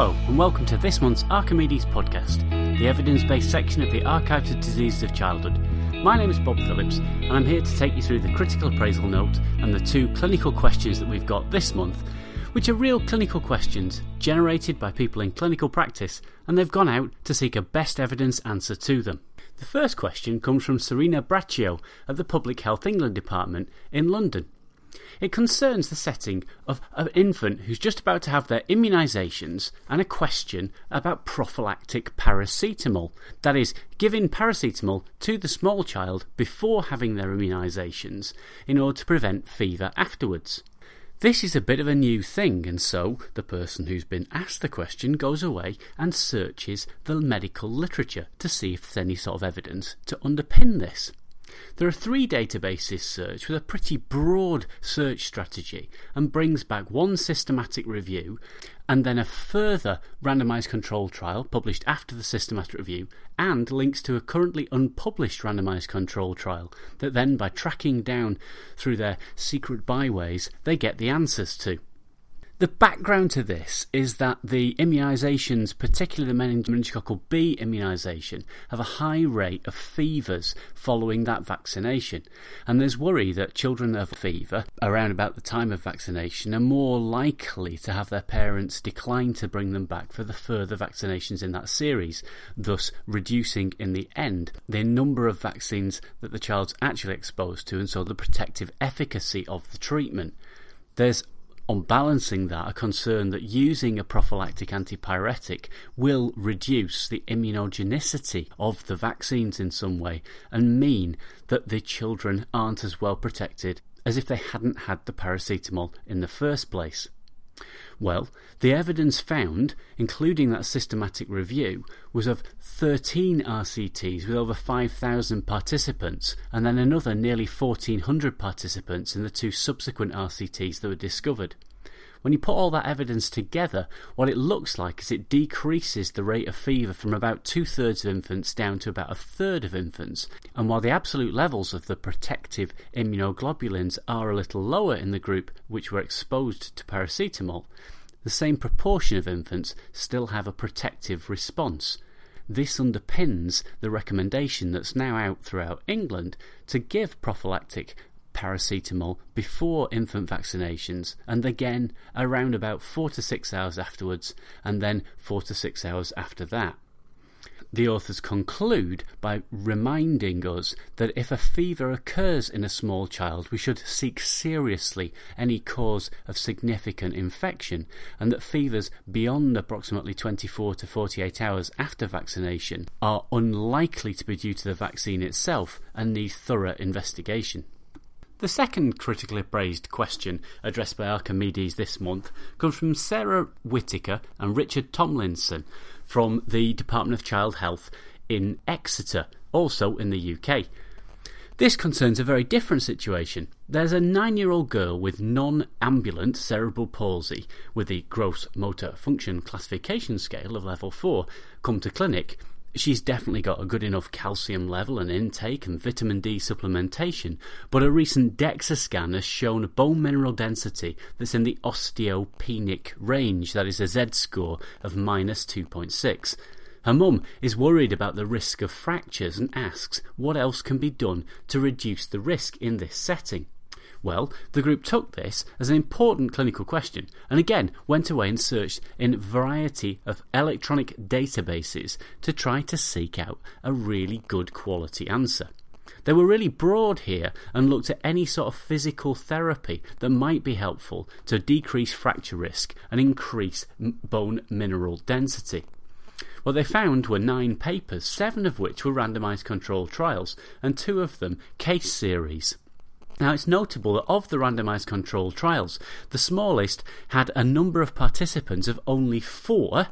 Hello, and welcome to this month's Archimedes podcast, the evidence based section of the Archives of Diseases of Childhood. My name is Bob Phillips, and I'm here to take you through the critical appraisal note and the two clinical questions that we've got this month, which are real clinical questions generated by people in clinical practice, and they've gone out to seek a best evidence answer to them. The first question comes from Serena Braccio at the Public Health England Department in London. It concerns the setting of an infant who's just about to have their immunisations and a question about prophylactic paracetamol. That is, giving paracetamol to the small child before having their immunisations in order to prevent fever afterwards. This is a bit of a new thing, and so the person who's been asked the question goes away and searches the medical literature to see if there's any sort of evidence to underpin this. There are three databases searched with a pretty broad search strategy and brings back one systematic review and then a further randomised control trial published after the systematic review and links to a currently unpublished randomised control trial that then by tracking down through their secret byways they get the answers to. The background to this is that the immunisations, particularly the meningococcal B immunisation, have a high rate of fevers following that vaccination. And there's worry that children of fever around about the time of vaccination are more likely to have their parents decline to bring them back for the further vaccinations in that series, thus reducing in the end the number of vaccines that the child's actually exposed to and so the protective efficacy of the treatment. There's on balancing that, a concern that using a prophylactic antipyretic will reduce the immunogenicity of the vaccines in some way and mean that the children aren't as well protected as if they hadn't had the paracetamol in the first place. Well, the evidence found, including that systematic review, was of 13 RCTs with over 5,000 participants, and then another nearly 1,400 participants in the two subsequent RCTs that were discovered. When you put all that evidence together, what it looks like is it decreases the rate of fever from about two thirds of infants down to about a third of infants. And while the absolute levels of the protective immunoglobulins are a little lower in the group which were exposed to paracetamol, the same proportion of infants still have a protective response. This underpins the recommendation that's now out throughout England to give prophylactic paracetamol before infant vaccinations and again around about four to six hours afterwards and then four to six hours after that. The authors conclude by reminding us that if a fever occurs in a small child, we should seek seriously any cause of significant infection, and that fevers beyond approximately 24 to 48 hours after vaccination are unlikely to be due to the vaccine itself and need thorough investigation. The second critically appraised question addressed by Archimedes this month comes from Sarah Whitaker and Richard Tomlinson from the Department of Child Health in Exeter, also in the UK. This concerns a very different situation. There's a nine year old girl with non ambulant cerebral palsy with the gross motor function classification scale of level 4 come to clinic she's definitely got a good enough calcium level and intake and vitamin D supplementation, but a recent DEXA scan has shown a bone mineral density that's in the osteopenic range, that is a Z score of minus 2.6. Her mum is worried about the risk of fractures and asks what else can be done to reduce the risk in this setting. Well, the group took this as an important clinical question and again went away and searched in a variety of electronic databases to try to seek out a really good quality answer. They were really broad here and looked at any sort of physical therapy that might be helpful to decrease fracture risk and increase bone mineral density. What they found were nine papers, seven of which were randomized controlled trials, and two of them case series. Now, it's notable that of the randomized controlled trials, the smallest had a number of participants of only four,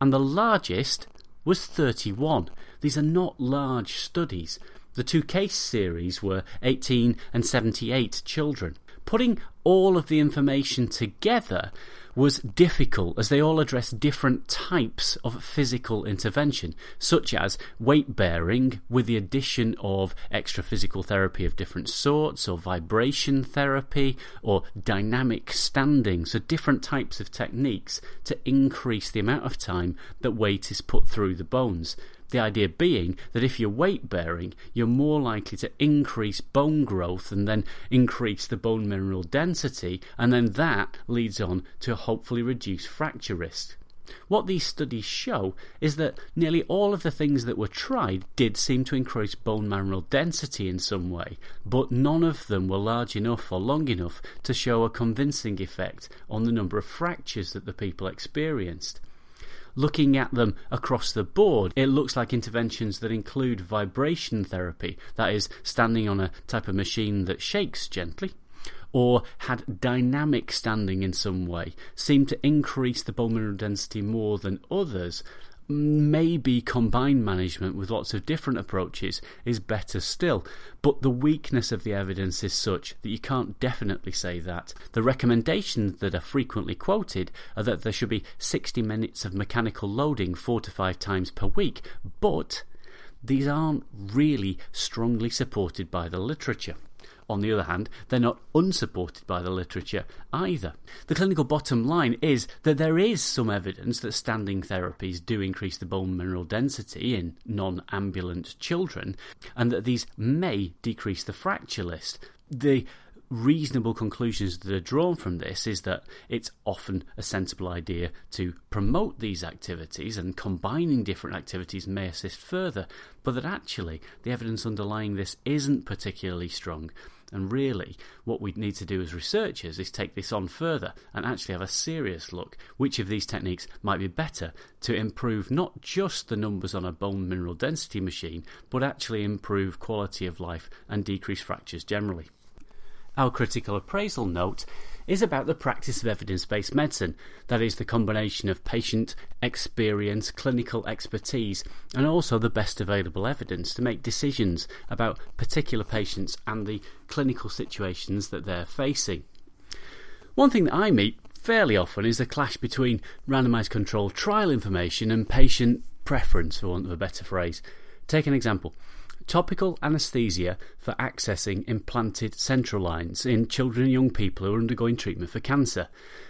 and the largest was 31. These are not large studies. The two case series were 18 and 78 children. Putting all of the information together was difficult as they all address different types of physical intervention, such as weight bearing with the addition of extra physical therapy of different sorts, or vibration therapy, or dynamic standing. So, different types of techniques to increase the amount of time that weight is put through the bones. The idea being that if you're weight bearing, you're more likely to increase bone growth and then increase the bone mineral density, and then that leads on to hopefully reduce fracture risk. What these studies show is that nearly all of the things that were tried did seem to increase bone mineral density in some way, but none of them were large enough or long enough to show a convincing effect on the number of fractures that the people experienced looking at them across the board, it looks like interventions that include vibration therapy, that is, standing on a type of machine that shakes gently, or had dynamic standing in some way, seem to increase the bone mineral density more than others, maybe combined management with lots of different approaches is better still. But the weakness of the evidence is such that you can't definitely say that. The recommendations that are frequently quoted are that there should be 60 minutes of mechanical loading four to five times per week, but these aren't really strongly supported by the literature. On the other hand, they're not unsupported by the literature either. The clinical bottom line is that there is some evidence that standing therapies do increase the bone mineral density in non ambulant children, and that these may decrease the fracture list. The reasonable conclusions that are drawn from this is that it's often a sensible idea to promote these activities and combining different activities may assist further, but that actually the evidence underlying this isn't particularly strong and really, what we need to do as researchers is take this on further and actually have a serious look which of these techniques might be better to improve not just the numbers on a bone mineral density machine, but actually improve quality of life and decrease fractures generally. Our critical appraisal note is about the practice of evidence based medicine, that is, the combination of patient experience, clinical expertise, and also the best available evidence to make decisions about particular patients and the clinical situations that they're facing. One thing that I meet fairly often is a clash between randomised controlled trial information and patient preference, for want of a better phrase. Take an example topical anaesthesia for accessing implanted central lines in children and young people who are undergoing treatment for cancer.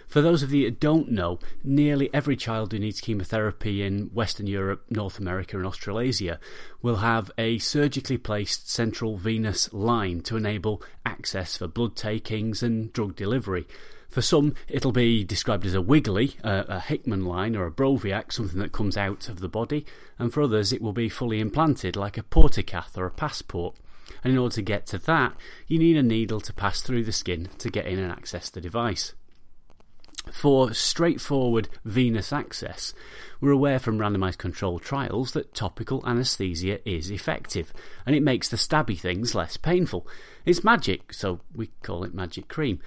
For those of you that don't know, nearly every child who needs chemotherapy in Western Europe, North America, and Australasia will have a surgically placed central venous line to enable access for blood takings and drug delivery. For some, it'll be described as a wiggly, a, a Hickman line or a Broviac, something that comes out of the body, and for others, it will be fully implanted, like a portacath or a passport. And in order to get to that, you need a needle to pass through the skin to get in and access the device. For straightforward venous access, we're aware from randomised controlled trials that topical anaesthesia is effective, and it makes the stabby things less painful. It's magic, so we call it magic cream.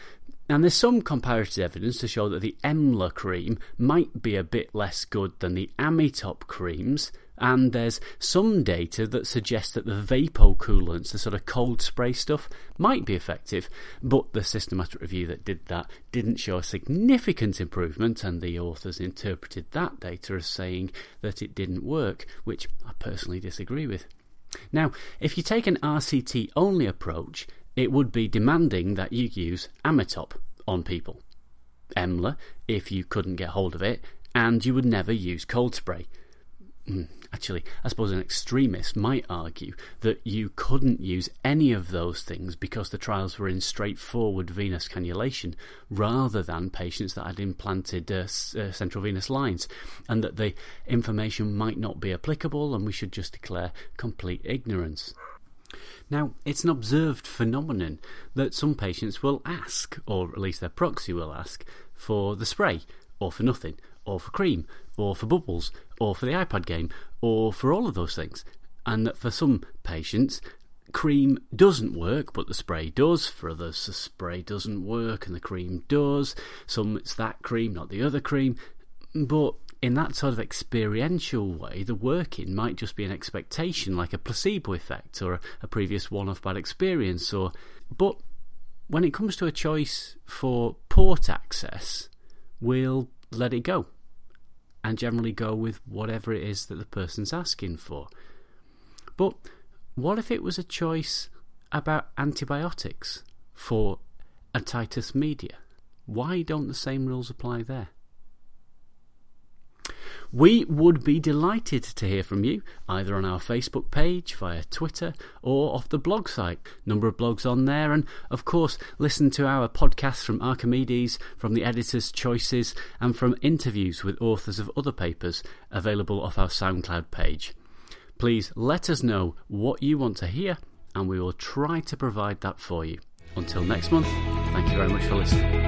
And there's some comparative evidence to show that the Emla cream might be a bit less good than the Ametop creams, and there's some data that suggests that the vapocoolants, the sort of cold spray stuff, might be effective, but the systematic review that did that didn't show a significant improvement, and the authors interpreted that data as saying that it didn't work, which I personally disagree with. Now, if you take an RCT only approach, it would be demanding that you use Ametop on people. Emla, if you couldn't get hold of it, and you would never use cold spray. Hmm, actually, I suppose an extremist might argue that you couldn't use any of those things because the trials were in straightforward venous cannulation rather than patients that had implanted uh, uh, central venous lines, and that the information might not be applicable and we should just declare complete ignorance. Now, it's an observed phenomenon that some patients will ask, or at least their proxy will ask, for the spray, or for nothing, or for cream, or for bubbles, or for the iPad game, or for all of those things. And that for some patients, cream doesn't work, but the spray does. For others, the spray doesn't work and the cream does. Some it's that cream, not the other cream. But in that sort of experiential way, the working might just be an expectation, like a placebo effect or a, a previous one-off bad experience. Or, but when it comes to a choice for port access, we'll let it go and generally go with whatever it is that the person's asking for. But what if it was a choice about antibiotics for otitis media? Why don't the same rules apply there? We would be delighted to hear from you, either on our Facebook page, via Twitter, or off the blog site. Number of blogs on there, and of course, listen to our podcasts from Archimedes, from the editor's choices, and from interviews with authors of other papers available off our SoundCloud page. Please let us know what you want to hear, and we will try to provide that for you. Until next month, thank you very much for listening.